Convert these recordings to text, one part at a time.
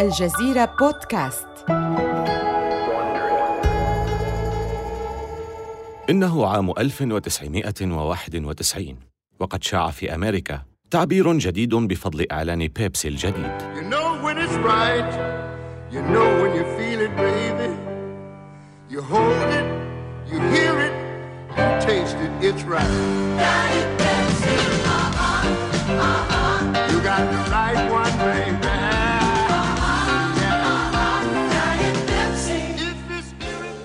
الجزيرة بودكاست إنه عام 1991 وقد شاع في أمريكا تعبير جديد بفضل إعلان بيبسي الجديد You know when it's right. You know when you feel it, baby. You hold it, you hear it, you taste it, it's right. You got the right one, baby.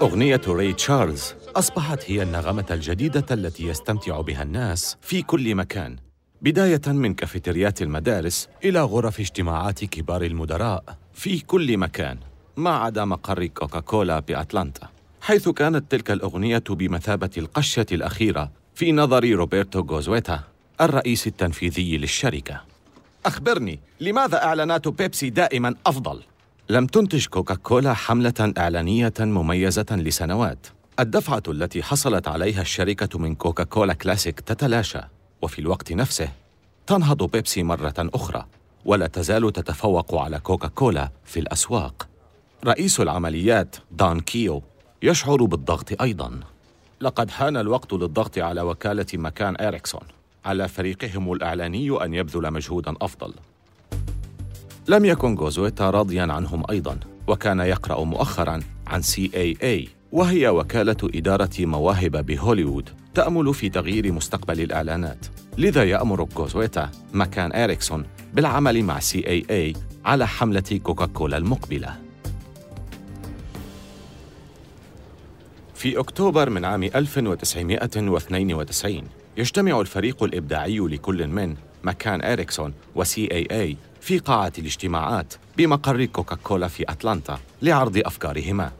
أغنية راي تشارلز. أصبحت هي النغمة الجديدة التي يستمتع بها الناس في كل مكان. بداية من كافيتريات المدارس إلى غرف اجتماعات كبار المدراء في كل مكان ما عدا مقر كوكاكولا بأتلانتا. حيث كانت تلك الأغنية بمثابة القشة الأخيرة في نظر روبرتو غوزويتا الرئيس التنفيذي للشركة. أخبرني لماذا إعلانات بيبسي دائما أفضل؟ لم تنتج كوكاكولا حملة إعلانية مميزة لسنوات. الدفعة التي حصلت عليها الشركة من كوكاكولا كلاسيك تتلاشى وفي الوقت نفسه تنهض بيبسي مرة أخرى ولا تزال تتفوق على كوكاكولا في الأسواق. رئيس العمليات دان كيو يشعر بالضغط أيضاً. لقد حان الوقت للضغط على وكالة مكان إريكسون على فريقهم الإعلاني أن يبذل مجهوداً أفضل. لم يكن غوزويتا راضيا عنهم أيضا وكان يقرأ مؤخرا عن CAA وهي وكالة إدارة مواهب بهوليوود تأمل في تغيير مستقبل الإعلانات. لذا يأمر غوزويتا مكان إريكسون بالعمل مع CAA على حملة كوكاكولا المقبلة. في أكتوبر من عام 1992 يجتمع الفريق الإبداعي لكل من مكان إريكسون إي إي في قاعة الاجتماعات بمقر كوكاكولا في أتلانتا لعرض أفكارهما.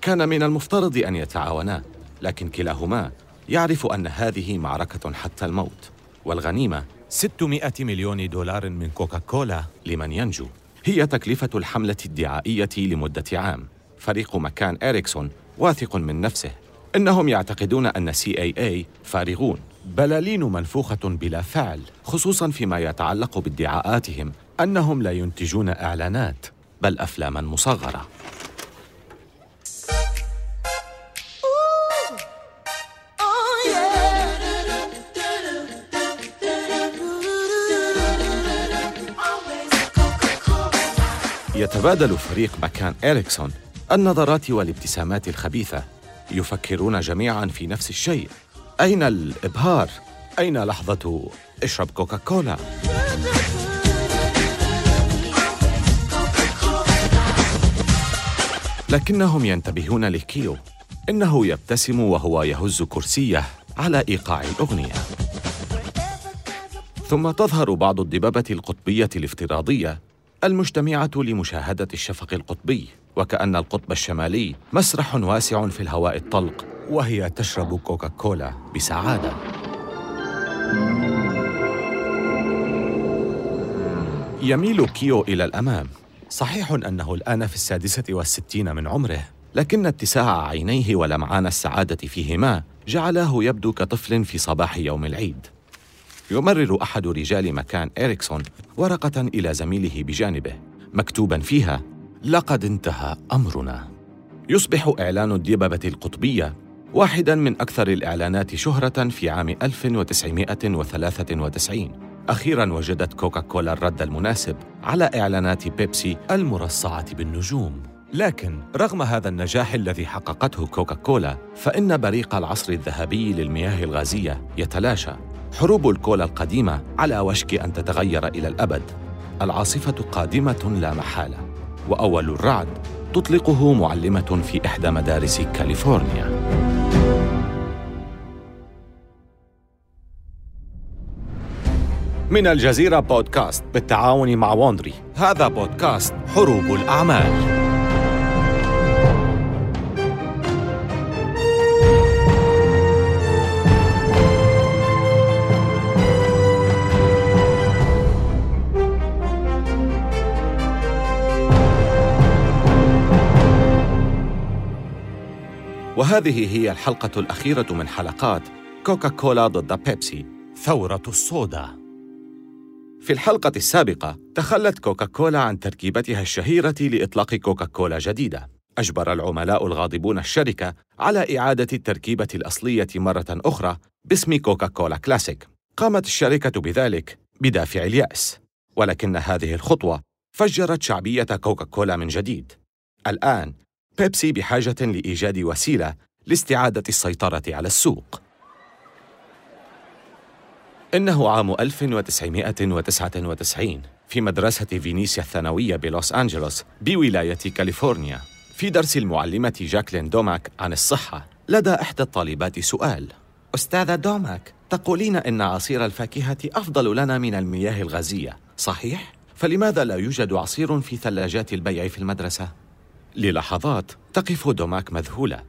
كان من المفترض أن يتعاونا لكن كلاهما يعرف أن هذه معركة حتى الموت. والغنيمة 600 مليون دولار من كوكاكولا. لمن ينجو. هي تكلفة الحملة الدعائية لمدة عام. فريق مكان إريكسون واثق من نفسه إنهم يعتقدون أن سي إي إي فارغون. بلالين منفوخة بلا فعل. خصوصا فيما يتعلق بادعاءاتهم أنهم لا ينتجون إعلانات بل أفلاما مصغرة يتبادل فريق مكان إريكسون النظرات والابتسامات الخبيثة يفكرون جميعا في نفس الشيء أين الإبهار؟ أين لحظة إشرب كوكاكولا؟ لكنهم ينتبهون لكيو إنه يبتسم وهو يهز كرسيه على إيقاع الأغنية. ثم تظهر بعض الدببة القطبية الافتراضية المجتمعة لمشاهدة الشفق القطبي وكأن القطب الشمالي مسرح واسع في الهواء الطلق وهي تشرب كوكاكولا بسعادة. يميل كيو إلى الأمام. صحيح أنه الآن في السادسة والستين من عمره لكن اتساع عينيه ولمعان السعادة فيهما جعلاه يبدو كطفل في صباح يوم العيد. يمرر أحد رجال مكان إريكسون ورقة إلى زميله بجانبه مكتوبا فيها لقد انتهى أمرنا يصبح إعلان الدببة القطبية واحدا من أكثر الإعلانات شهرة في عام 1993 أخيرا وجدت كوكاكولا الرد المناسب على إعلانات بيبسي المرصعة بالنجوم. لكن رغم هذا النجاح الذي حققته كوكاكولا فإن بريق العصر الذهبي للمياه الغازية يتلاشى. حروب الكولا القديمة على وشك أن تتغير إلى الأبد. العاصفة قادمة لا محالة وأول الرعد تطلقه معلمة في إحدى مدارس كاليفورنيا. من الجزيرة بودكاست بالتعاون مع وندري. هذا بودكاست حروب الأعمال. وهذه هي الحلقة الأخيرة من حلقات كوكاكولا ضد بيبسي ثورة الصودا. في الحلقة السابقة تخلت كوكاكولا عن تركيبتها الشهيرة لإطلاق كوكاكولا جديدة. أجبر العملاء الغاضبون الشركة على إعادة التركيبة الأصلية مرة أخرى باسم كوكاكولا كلاسيك. قامت الشركة بذلك بدافع اليأس. ولكن هذه الخطوة فجرت شعبية كوكاكولا من جديد. الآن بيبسي بحاجة لإيجاد وسيلة لاستعادة السيطرة على السوق. إنه عام 1999 في مدرسة فينيسيا الثانوية بلوس أنجلوس بولاية كاليفورنيا في درس المعلمة جاكلين دوماك عن الصحة لدى إحدى الطالبات سؤال أستاذة دوماك تقولين إن عصير الفاكهة أفضل لنا من المياه الغازية صحيح؟ فلماذا لا يوجد عصير في ثلاجات البيع في المدرسة؟ للحظات تقف دوماك مذهولة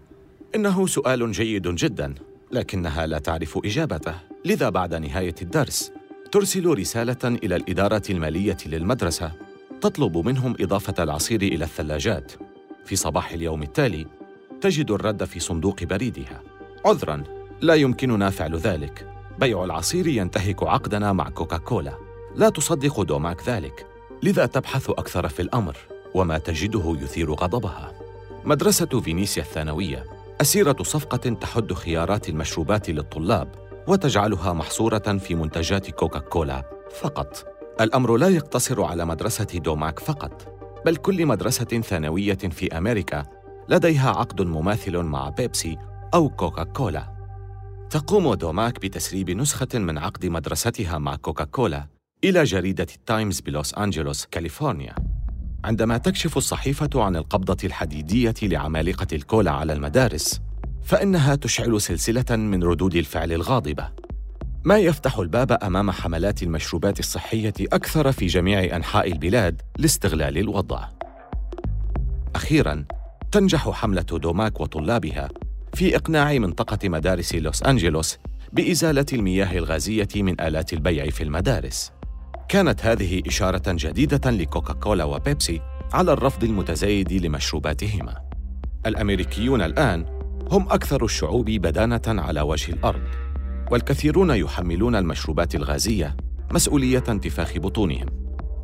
إنه سؤال جيد جدا لكنها لا تعرف إجابته لذا بعد نهاية الدرس ترسل رسالة إلى الإدارة المالية للمدرسة تطلب منهم إضافة العصير إلى الثلاجات. في صباح اليوم التالي تجد الرد في صندوق بريدها. عذرا لا يمكننا فعل ذلك. بيع العصير ينتهك عقدنا مع كوكاكولا. لا تصدق دوماك ذلك. لذا تبحث أكثر في الأمر وما تجده يثير غضبها. مدرسة فينيسيا الثانوية أسيرة صفقة تحد خيارات المشروبات للطلاب. وتجعلها محصورة في منتجات كوكاكولا فقط الأمر لا يقتصر على مدرسة دوماك فقط بل كل مدرسة ثانوية في أمريكا لديها عقد مماثل مع بيبسي أو كوكاكولا تقوم دوماك بتسريب نسخة من عقد مدرستها مع كوكاكولا إلى جريدة التايمز بلوس أنجلوس، كاليفورنيا. عندما تكشف الصحيفة عن القبضة الحديدية لعمالقة الكولا على المدارس، فإنها تشعل سلسلة من ردود الفعل الغاضبة. ما يفتح الباب أمام حملات المشروبات الصحية أكثر في جميع أنحاء البلاد لاستغلال الوضع. أخيراً، تنجح حملة دوماك وطلابها في إقناع منطقة مدارس لوس أنجلوس بإزالة المياه الغازية من آلات البيع في المدارس. كانت هذه إشارة جديدة لكوكاكولا وبيبسي على الرفض المتزايد لمشروباتهما. الأمريكيون الآن هم أكثر الشعوب بدانة على وجه الأرض، والكثيرون يحملون المشروبات الغازية مسؤولية انتفاخ بطونهم.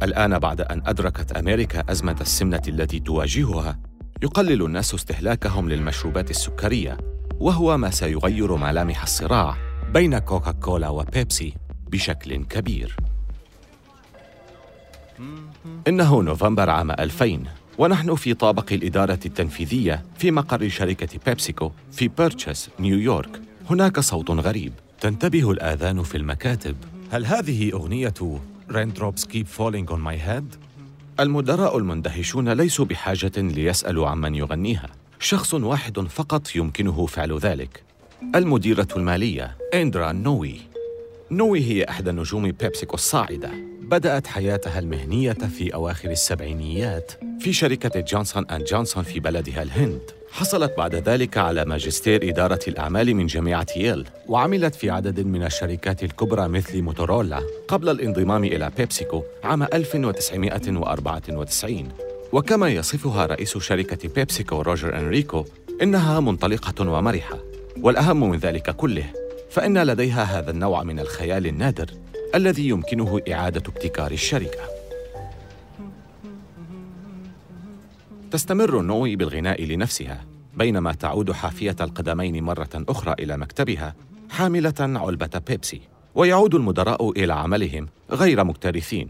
الآن بعد أن أدركت أمريكا أزمة السمنة التي تواجهها، يقلل الناس استهلاكهم للمشروبات السكرية وهو ما سيغير ملامح الصراع بين كوكاكولا وبيبسي بشكل كبير إنه نوفمبر عام 2000 ونحن في طابق الإدارة التنفيذية في مقر شركة بيبسيكو في بيرتشس نيويورك هناك صوت غريب. تنتبه الآذان في المكاتب. هل هذه أغنية Raindrops Keep Falling on My Head؟ المدراء المندهشون ليسوا بحاجة ليسألوا عمن يغنيها. شخص واحد فقط يمكنه فعل ذلك. المديرة المالية إندرا نوي. نوي هي إحدى نجوم بيبسيكو الصاعدة. بدأت حياتها المهنية في أواخر السبعينيات. في شركة جونسون أند جونسون في بلدها الهند. حصلت بعد ذلك على ماجستير إدارة الأعمال من جامعة ييل وعملت في عدد من الشركات الكبرى مثل موتورولا قبل الانضمام إلى بيبسيكو عام 1994 وكما يصفها رئيس شركة بيبسيكو روجر أنريكو إنها منطلقة ومرحة والأهم من ذلك كله فإن لديها هذا النوع من الخيال النادر الذي يمكنه إعادة ابتكار الشركة. تستمر نوي بالغناء لنفسها بينما تعود حافية القدمين مرة أخرى إلى مكتبها حاملة علبة بيبسي ويعود المدراء إلى عملهم غير مكترثين.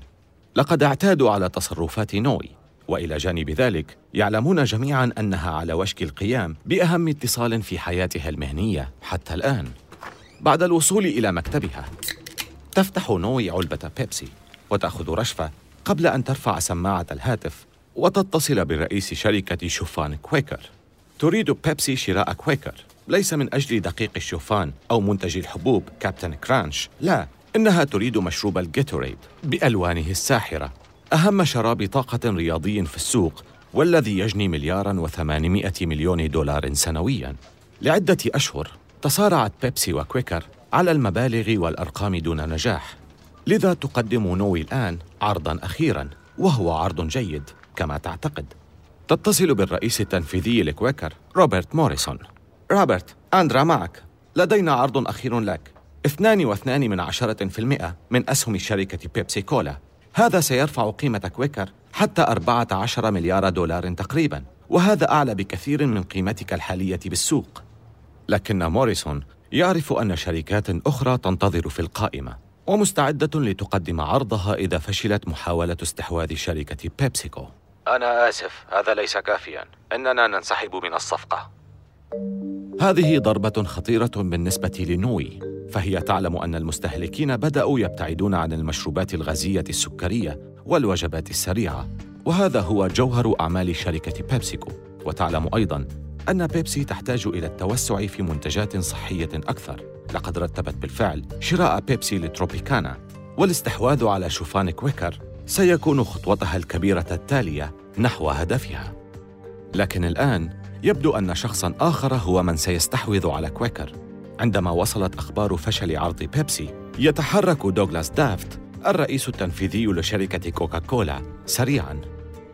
لقد اعتادوا على تصرفات نوي وإلى جانب ذلك يعلمون جميعا أنها على وشك القيام بأهم اتصال في حياتها المهنية حتى الآن. بعد الوصول إلى مكتبها تفتح نوي علبة بيبسي وتأخذ رشفة قبل أن ترفع سماعة الهاتف وتتصل برئيس شركة شوفان كويكر. تريد بيبسي شراء كويكر. ليس من أجل دقيق الشوفان أو منتج الحبوب كابتن كرانش. لا إنها تريد مشروب الجيتوريد بألوانه الساحرة. أهم شراب طاقة رياضي في السوق والذي يجني مليارا وثمانمائة مليون دولار سنويا. لعدة أشهر تصارعت بيبسي وكويكر على المبالغ والأرقام دون نجاح. لذا تقدم نوي الآن عرضا أخيرا وهو عرض جيد. كما تعتقد. تتصل بالرئيس التنفيذي لكويكر روبرت موريسون. روبرت إندرا معك. لدينا عرض أخير لك. 2.2 من عشرة في المئة من أسهم شركة بيبسي كولا. هذا سيرفع قيمة كويكر حتى 14 مليار دولار تقريبا وهذا أعلى بكثير من قيمتك الحالية بالسوق. لكن موريسون يعرف أن شركات أخرى تنتظر في القائمة ومستعدة لتقدم عرضها إذا فشلت محاولة استحواذ شركة بيبسيكو. أنا آسف هذا ليس كافيا. إننا ننسحب من الصفقة. هذه ضربة خطيرة بالنسبة لنوي فهي تعلم أن المستهلكين بدأوا يبتعدون عن المشروبات الغازية السكرية والوجبات السريعة. وهذا هو جوهر أعمال شركة بيبسيكو. وتعلم أيضاً أن بيبسي تحتاج إلى التوسع في منتجات صحية أكثر. لقد رتبت بالفعل شراء بيبسي لتروبيكانا والاستحواذ على شوفان كويكر. سيكون خطوتها الكبيرة التالية نحو هدفها. لكن الآن يبدو أن شخصاً آخر هو من سيستحوذ على كويكر. عندما وصلت أخبار فشل عرض بيبسي يتحرك دوغلاس دافت الرئيس التنفيذي لشركة كوكاكولا سريعاً.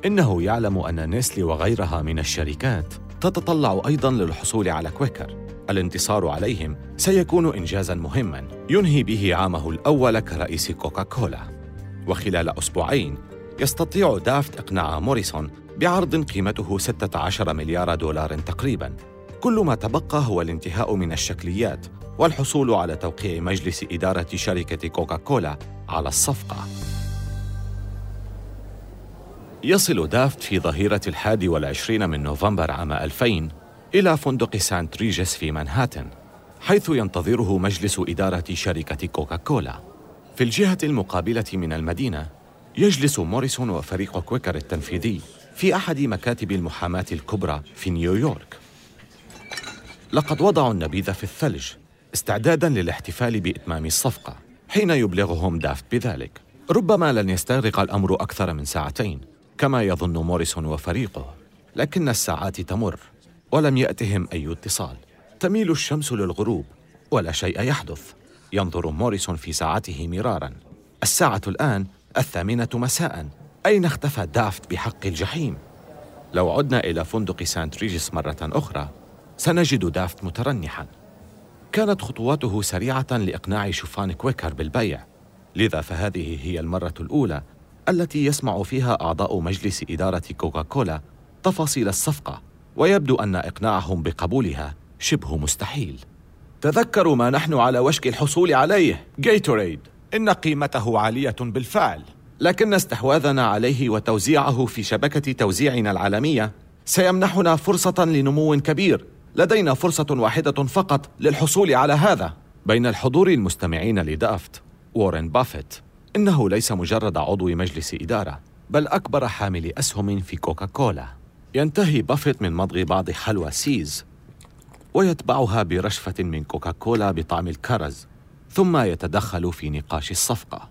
إنه يعلم أن نيسلي وغيرها من الشركات تتطلع أيضاً للحصول على كويكر. الانتصار عليهم سيكون إنجازاً مهماً ينهي به عامه الأول كرئيس كوكاكولا. وخلال أسبوعين يستطيع دافت إقناع موريسون بعرض قيمته 16 مليار دولار تقريباً. كل ما تبقى هو الانتهاء من الشكليات والحصول على توقيع مجلس إدارة شركة كوكاكولا على الصفقة. يصل دافت في ظهيرة الحادي والعشرين من نوفمبر عام 2000 إلى فندق سانت ريجس في مانهاتن حيث ينتظره مجلس إدارة شركة كوكاكولا. في الجهة المقابلة من المدينة يجلس موريسون وفريق كويكر التنفيذي في أحد مكاتب المحاماة الكبرى في نيويورك. لقد وضعوا النبيذ في الثلج استعدادا للاحتفال بإتمام الصفقة حين يبلغهم دافت بذلك. ربما لن يستغرق الأمر أكثر من ساعتين كما يظن موريسون وفريقه لكن الساعات تمر ولم يأتهم أي اتصال. تميل الشمس للغروب ولا شيء يحدث. ينظر موريسون في ساعته مرارا. الساعة الآن الثامنة مساء. أين اختفى دافت بحق الجحيم؟ لو عدنا إلى فندق سانت ريجيس مرة أخرى سنجد دافت مترنحا. كانت خطواته سريعة لإقناع شوفان كويكر بالبيع. لذا فهذه هي المرة الأولى التي يسمع فيها أعضاء مجلس إدارة كوكاكولا تفاصيل الصفقة ويبدو أن إقناعهم بقبولها شبه مستحيل. تذكروا ما نحن على وشك الحصول عليه. جيتوريد إن قيمته عالية بالفعل. لكن استحواذنا عليه وتوزيعه في شبكة توزيعنا العالمية سيمنحنا فرصة لنمو كبير. لدينا فرصة واحدة فقط للحصول على هذا. بين الحضور المستمعين لدافت وورين بافيت. إنه ليس مجرد عضو مجلس إدارة بل أكبر حامل أسهم في كوكاكولا. ينتهي بافيت من مضغ بعض حلوى سيز. ويتبعها برشفة من كوكاكولا بطعم الكرز ثم يتدخل في نقاش الصفقة.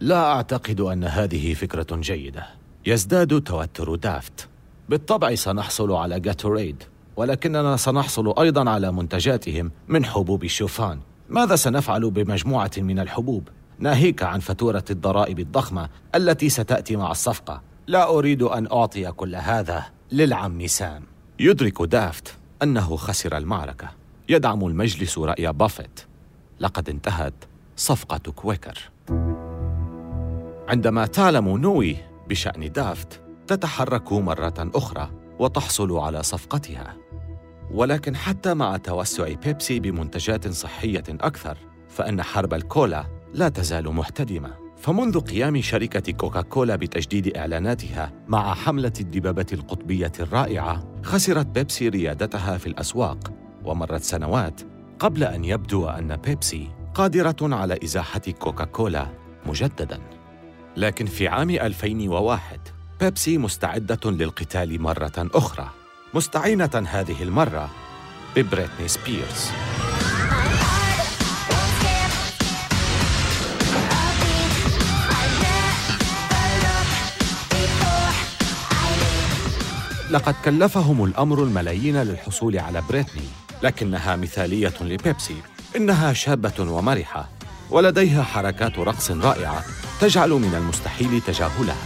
لا أعتقد أن هذه فكرة جيدة. يزداد توتر دافت. بالطبع سنحصل على جاتوريد ولكننا سنحصل أيضا على منتجاتهم من حبوب الشوفان. ماذا سنفعل بمجموعة من الحبوب؟ ناهيك عن فاتورة الضرائب الضخمة التي ستأتي مع الصفقة. لا أريد أن أعطي كل هذا للعم سام. يدرك دافت. أنه خسر المعركة. يدعم المجلس رأي بافيت. لقد انتهت صفقة كويكر. عندما تعلم نوي بشأن دافت تتحرك مرة أخرى وتحصل على صفقتها. ولكن حتى مع توسع بيبسي بمنتجات صحية أكثر فإن حرب الكولا لا تزال محتدمة. فمنذ قيام شركة كوكاكولا بتجديد إعلاناتها مع حملة الدبابة القطبية الرائعة خسرت بيبسي ريادتها في الأسواق ومرت سنوات قبل أن يبدو أن بيبسي قادرة على إزاحة كوكاكولا مجدداً. لكن في عام 2001 بيبسي مستعدة للقتال مرة أخرى مستعينة هذه المرة ببريتني سبيرز. لقد كلفهم الأمر الملايين للحصول على بريتني لكنها مثالية لبيبسي إنها شابة ومرحة ولديها حركات رقص رائعة تجعل من المستحيل تجاهلها.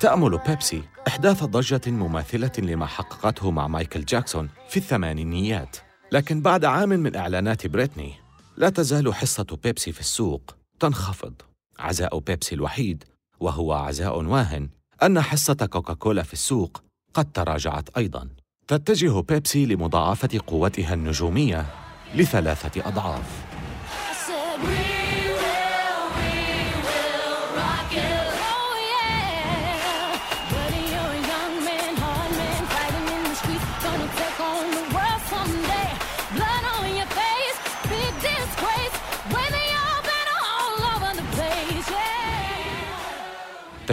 تأمل بيبسي إحداث ضجة مماثلة لما حققته مع مايكل جاكسون في الثمانينيات لكن بعد عام من إعلانات بريتني لا تزال حصة بيبسي في السوق تنخفض. عزاء بيبسي الوحيد وهو عزاء واهن أن حصة كوكاكولا في السوق قد تراجعت أيضاً. تتجه بيبسي لمضاعفة قوتها النجومية لثلاثة أضعاف.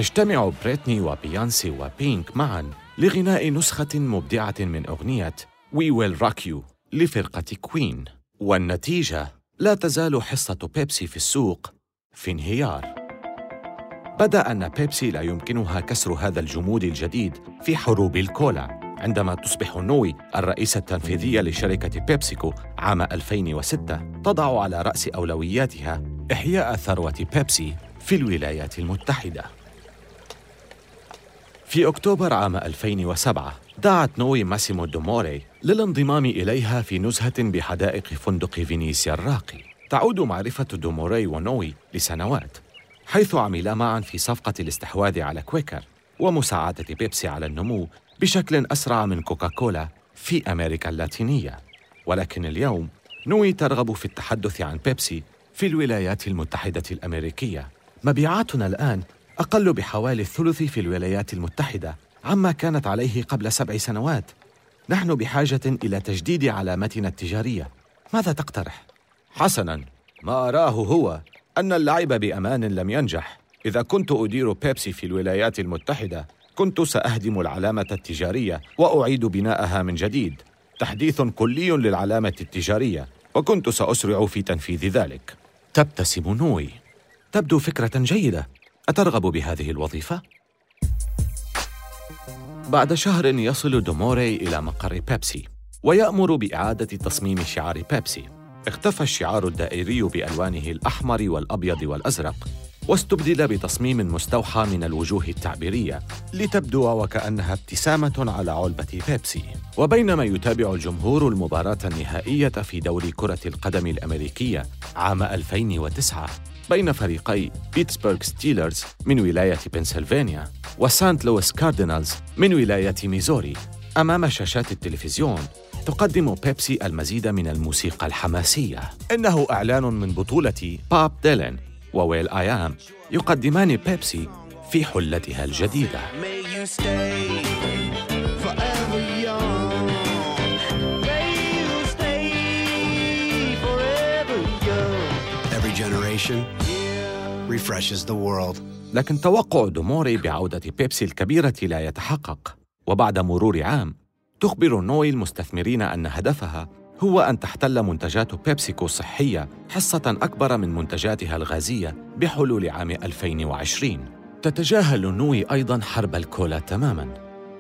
تجتمع بريتني وبيانسي وبينك معا لغناء نسخة مبدعة من أغنية We Will Rock You لفرقة كوين. والنتيجة لا تزال حصة بيبسي في السوق في انهيار. بدا أن بيبسي لا يمكنها كسر هذا الجمود الجديد في حروب الكولا عندما تصبح نوي الرئيسة التنفيذية لشركة بيبسيكو عام 2006 تضع على رأس أولوياتها إحياء ثروة بيبسي في الولايات المتحدة. في أكتوبر عام 2007 دعت نوي ماسيمو دوموري للانضمام إليها في نزهة بحدائق فندق فينيسيا الراقي. تعود معرفة دوموري ونوي لسنوات حيث عملا معا في صفقة الاستحواذ على كويكر ومساعدة بيبسي على النمو بشكل أسرع من كوكاكولا في أمريكا اللاتينية. ولكن اليوم نوي ترغب في التحدث عن بيبسي في الولايات المتحدة الأمريكية. مبيعاتنا الآن أقل بحوالي الثلث في الولايات المتحدة عما كانت عليه قبل سبع سنوات. نحن بحاجة إلى تجديد علامتنا التجارية. ماذا تقترح؟ حسناً. ما أراه هو أن اللعب بأمان لم ينجح. إذا كنت أدير بيبسي في الولايات المتحدة كنت سأهدم العلامة التجارية وأعيد بناءها من جديد. تحديث كلي للعلامة التجارية وكنت سأسرع في تنفيذ ذلك. تبتسم نوي. تبدو فكرة جيدة. أترغب بهذه الوظيفة؟ بعد شهر يصل دوموري إلى مقر بيبسي ويأمر بإعادة تصميم شعار بيبسي. اختفى الشعار الدائري بألوانه الأحمر والأبيض والأزرق واستبدل بتصميم مستوحى من الوجوه التعبيرية لتبدو وكأنها ابتسامة على علبة بيبسي. وبينما يتابع الجمهور المباراة النهائية في دوري كرة القدم الأمريكية عام 2009 بين فريقي بيتسبرغ ستيلرز من ولاية بنسلفانيا وسانت لويس كاردينالز من ولاية ميزوري. أمام شاشات التلفزيون تقدم بيبسي المزيد من الموسيقى الحماسية. إنه إعلان من بطولة بوب ديلان و will.i.am يقدمان بيبسي في حلتها الجديدة. Generation refreshes the world. لكن توقع دوموري بعودة بيبسي الكبيرة لا يتحقق وبعد مرور عام تخبر نوي المستثمرين أن هدفها هو أن تحتل منتجات بيبسيكو الصحية حصة أكبر من منتجاتها الغازية بحلول عام 2020 تتجاهل نوي أيضا حرب الكولا تماما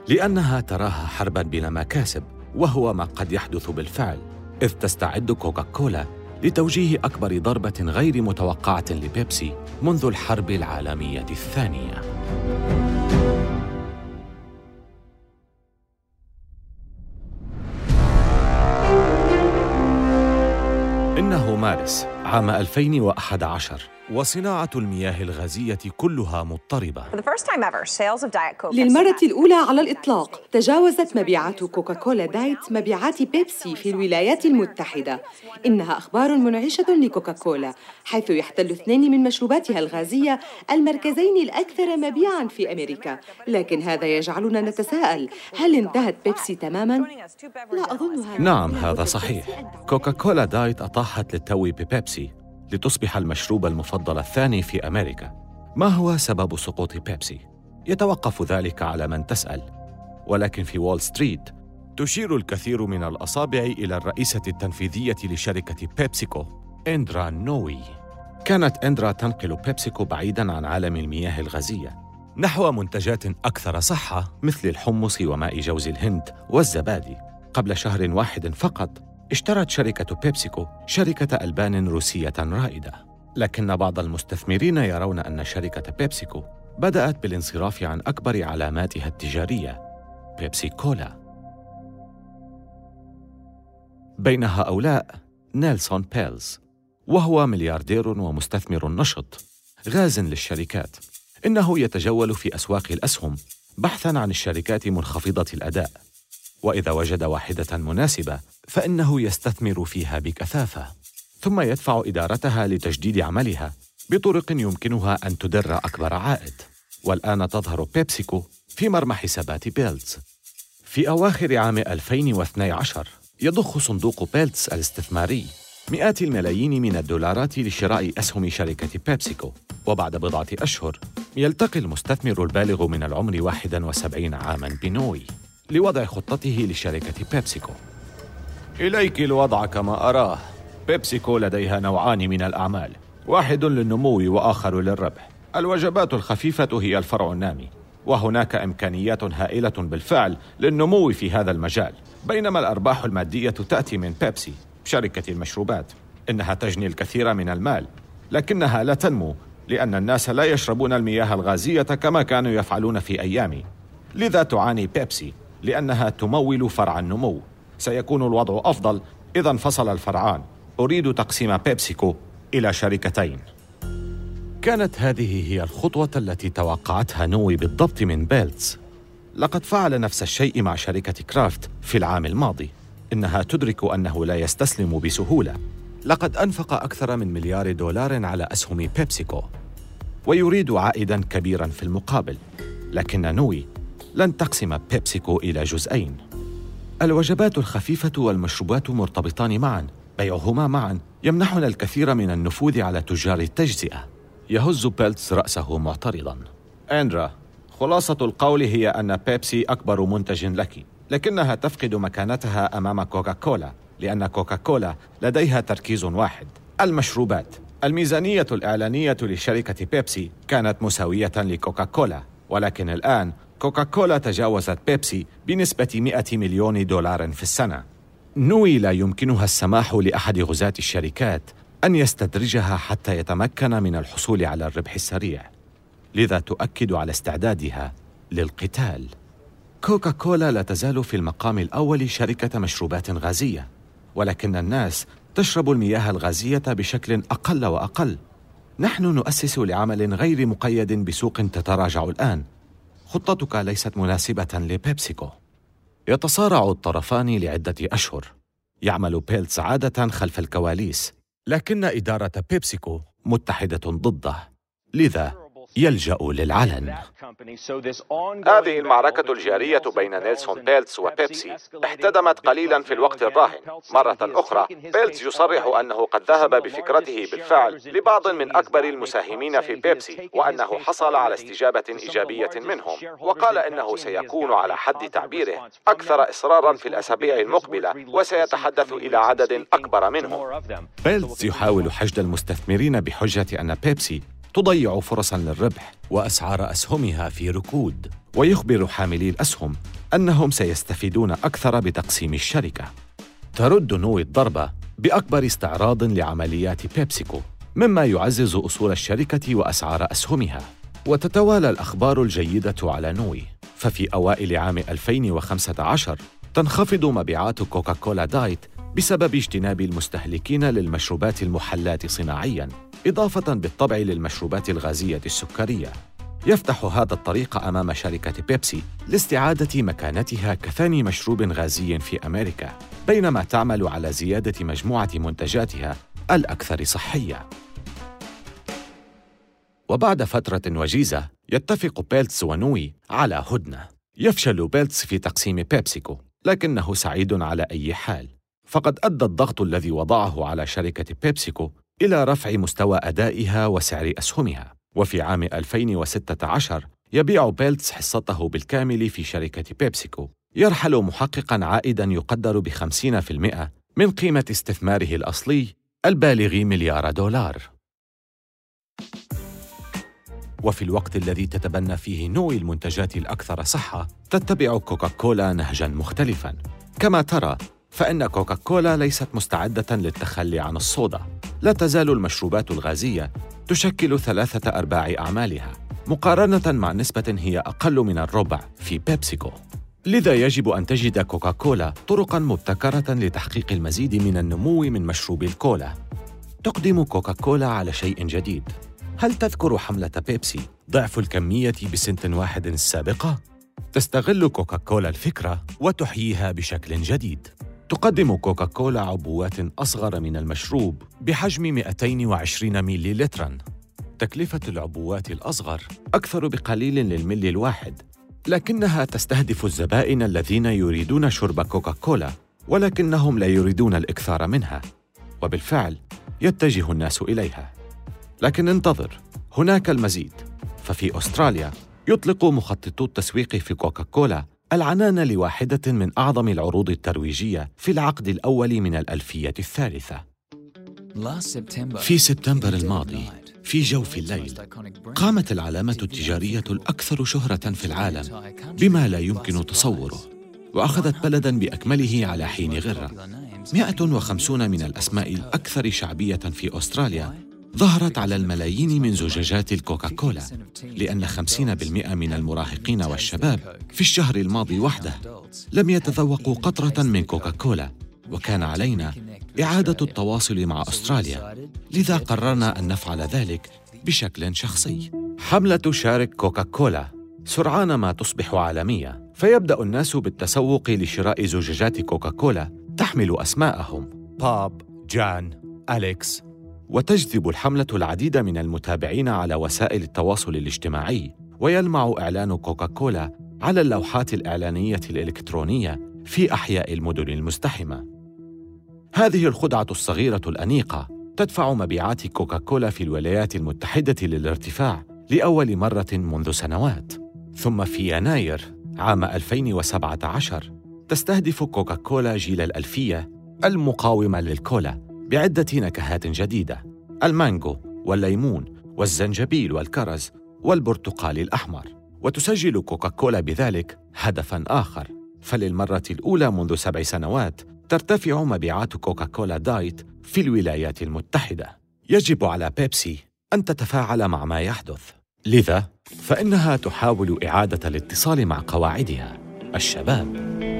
لأنها تراها حربا بلا مكاسب وهو ما قد يحدث بالفعل إذ تستعد كوكاكولا لتوجيه أكبر ضربة غير متوقعة لبيبسي منذ الحرب العالمية الثانية. إنه مارس عام 2011 وصناعة المياه الغازية كلها مضطربة. للمرة الأولى على الإطلاق تجاوزت مبيعات كوكاكولا دايت مبيعات بيبسي في الولايات المتحدة. إنها أخبار منعشة لكوكاكولا حيث يحتل اثنين من مشروباتها الغازية المركزين الأكثر مبيعاً في أمريكا. لكن هذا يجعلنا نتساءل هل انتهت بيبسي تماماً؟ لا أظن هذا نعم هذا صحيح. كوكاكولا دايت أطاحت للتو ببيبسي. لتصبح المشروب المفضل الثاني في أمريكا. ما هو سبب سقوط بيبسي؟ يتوقف ذلك على من تسأل. ولكن في وول ستريت تشير الكثير من الأصابع إلى الرئيسة التنفيذية لشركة بيبسيكو إندرا نوي. كانت إندرا تنقل بيبسيكو بعيدا عن عالم المياه الغازية. نحو منتجات أكثر صحة مثل الحمص وماء جوز الهند والزبادي. قبل شهر واحد فقط اشترت شركة بيبسيكو شركة ألبان روسية رائدة. لكن بعض المستثمرين يرون أن شركة بيبسيكو بدأت بالانصراف عن أكبر علاماتها التجارية بيبسي كولا. بين هؤلاء نيلسون بيلتس وهو ملياردير ومستثمر نشط غازٍ للشركات. إنه يتجول في أسواق الأسهم بحثاً عن الشركات منخفضة الأداء. وإذا وجد واحدة مناسبة فإنه يستثمر فيها بكثافة ثم يدفع إدارتها لتجديد عملها بطرق يمكنها أن تدر أكبر عائد. والآن تظهر بيبسيكو في مرمى حسابات بيلتز في أواخر عام 2012 يضخ صندوق بيلتز الاستثماري مئات الملايين من الدولارات لشراء أسهم شركة بيبسيكو وبعد بضعة أشهر يلتقي المستثمر البالغ من العمر 71 عاماً بنوي. لوضع خطته لشركة بيبسيكو. إليك الوضع كما أراه. بيبسيكو لديها نوعان من الأعمال واحد للنمو وآخر للربح. الوجبات الخفيفة هي الفرع النامي وهناك إمكانيات هائلة بالفعل للنمو في هذا المجال بينما الأرباح المادية تأتي من بيبسي شركة المشروبات. إنها تجني الكثير من المال لكنها لا تنمو لأن الناس لا يشربون المياه الغازية كما كانوا يفعلون في أيامي. لذا تعاني بيبسي لأنها تمول فرع النمو. سيكون الوضع أفضل إذا انفصل الفرعان. أريد تقسيم بيبسيكو إلى شركتين. كانت هذه هي الخطوة التي توقعتها نوي بالضبط من بيلتس. لقد فعل نفس الشيء مع شركة كرافت في العام الماضي. إنها تدرك أنه لا يستسلم بسهولة. لقد أنفق أكثر من مليار دولار على أسهم بيبسيكو. ويريد عائدا كبيرا في المقابل. لكن نوي لن تقسم بيبسيكو إلى جزئين. الوجبات الخفيفة والمشروبات مرتبطان معا بيعهما معا يمنحنا الكثير من النفوذ على تجار التجزئة. يهز بيلتس رأسه معترضا. إندرا خلاصة القول هي أن بيبسي أكبر منتج لك لكنها تفقد مكانتها أمام كوكاكولا لأن كوكاكولا لديها تركيز واحد. المشروبات. الميزانية الإعلانية لشركة بيبسي كانت مساوية لكوكاكولا ولكن الآن كوكاكولا تجاوزت بيبسي بنسبة 100 مليون دولار في السنة. نوي لا يمكنها السماح لأحد غزاة الشركات أن يستدرجها حتى يتمكن من الحصول على الربح السريع. لذا تؤكد على استعدادها للقتال. كوكا كولا لا تزال في المقام الأول شركة مشروبات غازية ولكن الناس تشرب المياه الغازية بشكل أقل وأقل. نحن نؤسس لعمل غير مقيد بسوق تتراجع الآن خطتك ليست مناسبة لبيبسيكو. يتصارع الطرفان لعدة أشهر. يعمل بيلتس عادة خلف الكواليس لكن إدارة بيبسيكو متحدة ضده. لذا يلجأ للعلن. هذه المعركة الجارية بين نيلسون بيلتس وبيبسي احتدمت قليلا في الوقت الراهن. مرة أخرى بيلتس يصرح أنه قد ذهب بفكرته بالفعل لبعض من أكبر المساهمين في بيبسي وأنه حصل على استجابة إيجابية منهم وقال إنه سيكون على حد تعبيره أكثر إصرارا في الأسابيع المقبلة وسيتحدث إلى عدد أكبر منهم. بيلتس يحاول حشد المستثمرين بحجة أن بيبسي تضيع فرصا للربح وأسعار أسهمها في ركود. ويخبر حاملي الأسهم أنهم سيستفيدون أكثر بتقسيم الشركة. ترد نوي الضربة بأكبر استعراض لعمليات بيبسيكو مما يعزز أصول الشركة وأسعار أسهمها. وتتوالى الأخبار الجيدة على نوي. ففي أوائل عام 2015 تنخفض مبيعات كوكاكولا دايت بسبب اجتناب المستهلكين للمشروبات المحلاة صناعياً. إضافة بالطبع للمشروبات الغازية السكرية. يفتح هذا الطريق أمام شركة بيبسي لاستعادة مكانتها كثاني مشروب غازي في أمريكا بينما تعمل على زيادة مجموعة منتجاتها الأكثر صحية. وبعد فترة وجيزة يتفق بيلتس ونوي على هدنة. يفشل بيلتس في تقسيم بيبسيكو لكنه سعيد على أي حال. فقد أدى الضغط الذي وضعه على شركة بيبسيكو إلى رفع مستوى أدائها وسعر أسهمها. وفي عام 2016 يبيع بيلتس حصته بالكامل في شركة بيبسيكو. يرحل محققا عائدا يقدر في المئة من قيمة استثماره الأصلي البالغ مليار دولار. وفي الوقت الذي تتبنى فيه نوي المنتجات الأكثر صحة تتبع كوكاكولا نهجا مختلفا. كما ترى فإن كوكاكولا ليست مستعدة للتخلي عن الصودا. لا تزال المشروبات الغازية تشكل ثلاثة أرباع أعمالها مقارنة مع نسبة هي أقل من الربع في بيبسيكو. لذا يجب أن تجد كوكاكولا طرقاً مبتكرة لتحقيق المزيد من النمو من مشروب الكولا. تقدم كوكاكولا على شيء جديد. هل تذكر حملة بيبسي ضعف الكمية بسنت واحد السابقة؟ تستغل كوكاكولا الفكرة وتحييها بشكل جديد. تقدم كوكاكولا عبوات أصغر من المشروب بحجم 220 مليلتراً تكلفة العبوات الأصغر أكثر بقليل للملي الواحد لكنها تستهدف الزبائن الذين يريدون شرب كوكاكولا ولكنهم لا يريدون الإكثار منها وبالفعل يتجه الناس إليها. لكن انتظر هناك المزيد. ففي أستراليا يطلق مخططو التسويق في كوكاكولا العنان لواحدة من أعظم العروض الترويجية في العقد الأول من الألفية الثالثة. في سبتمبر الماضي في جوف الليل قامت العلامة التجارية الأكثر شهرة في العالم بما لا يمكن تصوره وأخذت بلداً بأكمله على حين غرة. 150 من الأسماء الأكثر شعبية في أستراليا ظهرت على الملايين من زجاجات الكوكاكولا لأن 50% من المراهقين والشباب في الشهر الماضي وحده لم يتذوقوا قطرة من كوكاكولا وكان علينا إعادة التواصل مع أستراليا لذا قررنا أن نفعل ذلك بشكل شخصي. حملة شارك كوكاكولا سرعان ما تصبح عالمية فيبدأ الناس بالتسوق لشراء زجاجات كوكاكولا تحمل أسماءهم. باب، جان، أليكس وتجذب الحملة العديد من المتابعين على وسائل التواصل الاجتماعي ويلمع إعلان كوكاكولا على اللوحات الإعلانية الإلكترونية في أحياء المدن المزدحمة هذه الخدعة الصغيرة الأنيقة تدفع مبيعات كوكاكولا في الولايات المتحدة للارتفاع لأول مرة منذ سنوات. ثم في يناير عام 2017 تستهدف كوكاكولا جيل الألفية المقاومة للكولا. بعدة نكهات جديدة المانجو والليمون والزنجبيل والكرز والبرتقال الأحمر. وتسجل كوكاكولا بذلك هدفاً آخر. فللمرة الأولى منذ سبع سنوات ترتفع مبيعات كوكاكولا دايت في الولايات المتحدة. يجب على بيبسي أن تتفاعل مع ما يحدث. لذا فإنها تحاول إعادة الاتصال مع قواعدها. الشباب.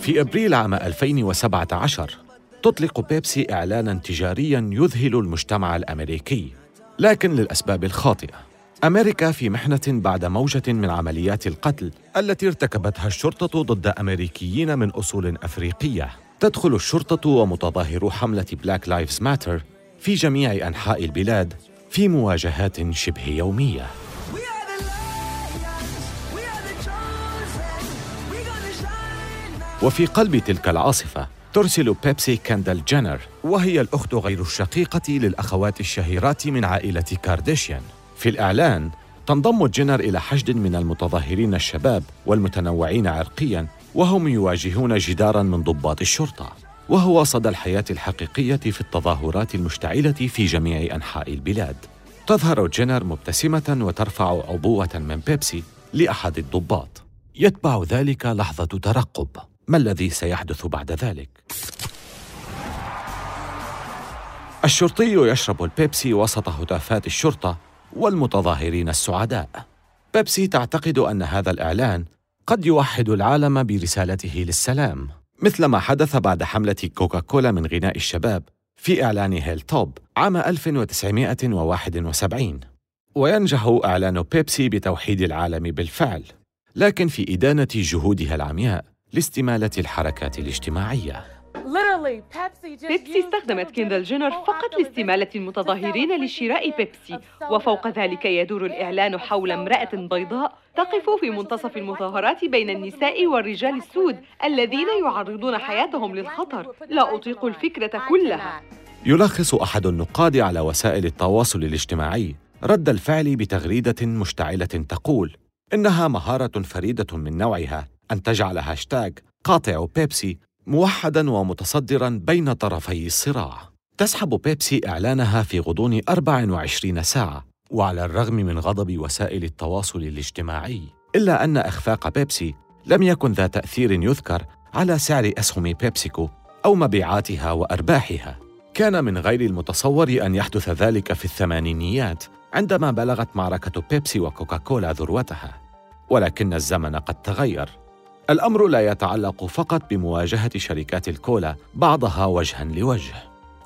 في أبريل عام 2017 تطلق بيبسي إعلانا تجاريا يذهل المجتمع الأمريكي لكن للأسباب الخاطئة. أمريكا في محنة بعد موجة من عمليات القتل التي ارتكبتها الشرطة ضد أمريكيين من أصول أفريقية. تدخل الشرطة ومتظاهرو حملة Black Lives Matter في جميع أنحاء البلاد في مواجهات شبه يومية. وفي قلب تلك العاصفة ترسل بيبسي كيندل جينر وهي الأخت غير الشقيقة للأخوات الشهيرات من عائلة كارداشيان. في الإعلان تنضم جينر إلى حشد من المتظاهرين الشباب والمتنوعين عرقياً وهم يواجهون جداراً من ضباط الشرطة. وهو صدى الحياة الحقيقية في التظاهرات المشتعلة في جميع أنحاء البلاد. تظهر جينر مبتسمة وترفع عبوة من بيبسي لأحد الضباط. يتبع ذلك لحظة ترقب. ما الذي سيحدث بعد ذلك؟ الشرطي يشرب البيبسي وسط هتافات الشرطة والمتظاهرين السعداء. بيبسي تعتقد أن هذا الإعلان قد يوحد العالم برسالته للسلام مثل ما حدث بعد حملة كوكاكولا من غناء الشباب في إعلان هيل توب عام 1971 وينجح إعلان بيبسي بتوحيد العالم بالفعل لكن في إدانة جهودها العمياء. لاستمالة الحركات الاجتماعية. بيبسي استخدمت كيندل جينر فقط لاستمالة المتظاهرين لشراء بيبسي وفوق ذلك يدور الإعلان حول امرأة بيضاء تقف في منتصف المظاهرات بين النساء والرجال السود الذين يعرضون حياتهم للخطر. لا أطيق الفكرة كلها. يلخص أحد النقاد على وسائل التواصل الاجتماعي رد الفعل بتغريدة مشتعلة تقول إنها مهارة فريدة من نوعها. أن تجعل هاشتاغ قاطع بيبسي موحدا ومتصدرا بين طرفي الصراع. تسحب بيبسي إعلانها في غضون 24 ساعة وعلى الرغم من غضب وسائل التواصل الاجتماعي إلا أن إخفاق بيبسي لم يكن ذا تأثير يذكر على سعر أسهم بيبسيكو أو مبيعاتها وأرباحها. كان من غير المتصور أن يحدث ذلك في الثمانينيات عندما بلغت معركة بيبسي وكوكاكولا ذروتها. ولكن الزمن قد تغير. الأمر لا يتعلق فقط بمواجهة شركات الكولا بعضها وجها لوجه.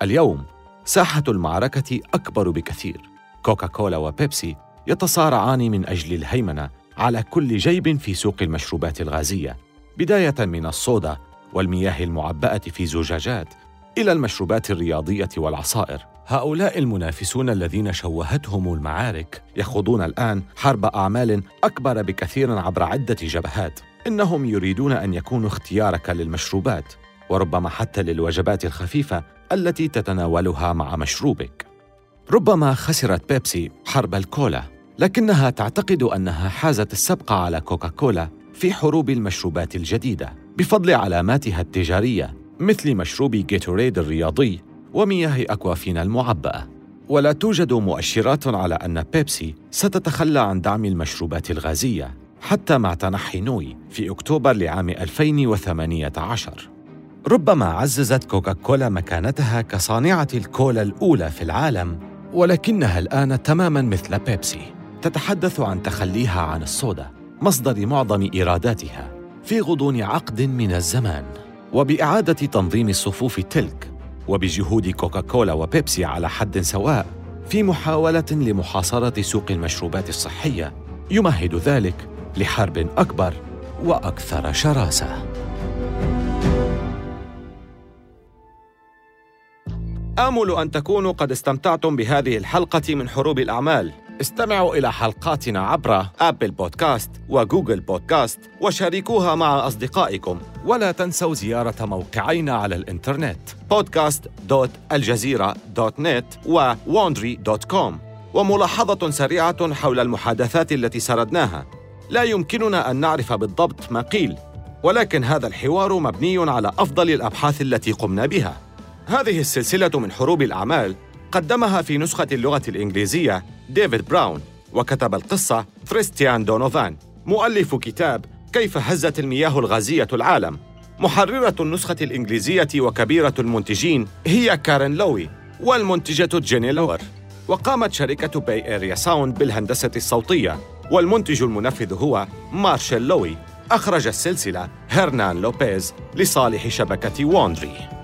اليوم ساحة المعركة أكبر بكثير. كوكاكولا وبيبسي يتصارعان من أجل الهيمنة على كل جيب في سوق المشروبات الغازية بداية من الصودا والمياه المعبأة في زجاجات إلى المشروبات الرياضية والعصائر. هؤلاء المنافسون الذين شوهتهم المعارك يخوضون الآن حرب أعمال أكبر بكثير عبر عدة جبهات. إنهم يريدون أن يكونوا اختيارك للمشروبات وربما حتى للوجبات الخفيفة التي تتناولها مع مشروبك. ربما خسرت بيبسي حرب الكولا لكنها تعتقد أنها حازت السبق على كوكاكولا في حروب المشروبات الجديدة بفضل علاماتها التجارية مثل مشروب جيتوريد الرياضي ومياه أكوافينا المعبأة. ولا توجد مؤشرات على أن بيبسي ستتخلى عن دعم المشروبات الغازية. حتى مع تنحي نوي في أكتوبر لعام 2018 ربما عززت كوكاكولا مكانتها كصانعة الكولا الأولى في العالم ولكنها الآن تماماً مثل بيبسي. تتحدث عن تخليها عن الصودا مصدر معظم إيراداتها في غضون عقد من الزمان. وبإعادة تنظيم الصفوف تلك وبجهود كوكاكولا وبيبسي على حد سواء في محاولة لمحاصرة سوق المشروبات الصحية يمهد ذلك لحرب أكبر وأكثر شراسة. آمل أن تكونوا قد استمتعتم بهذه الحلقة من حروب الأعمال. استمعوا إلى حلقاتنا عبر أبل بودكاست وجوجل بودكاست وشاركوها مع أصدقائكم. ولا تنسوا زيارة موقعينا على الإنترنت podcast.aljazeera.net وwandry.com وملاحظة سريعة حول المحادثات التي سردناها. لا يمكننا أن نعرف بالضبط ما قيل ولكن هذا الحوار مبني على أفضل الأبحاث التي قمنا بها. هذه السلسلة من حروب الأعمال قدمها في نسخة اللغة الإنجليزية ديفيد براون وكتب القصة كريستيان دونوفان مؤلف كتاب كيف هزت المياه الغازية العالم. محررة النسخة الإنجليزية وكبيرة المنتجين هي كارين لوي والمنتجة جيني لور وقامت شركة Bay Area Sound بالهندسة الصوتية. والمنتج المنفذ هو مارشيل لوي. أخرج السلسلة هرنان لوبيز لصالح شبكة Wondery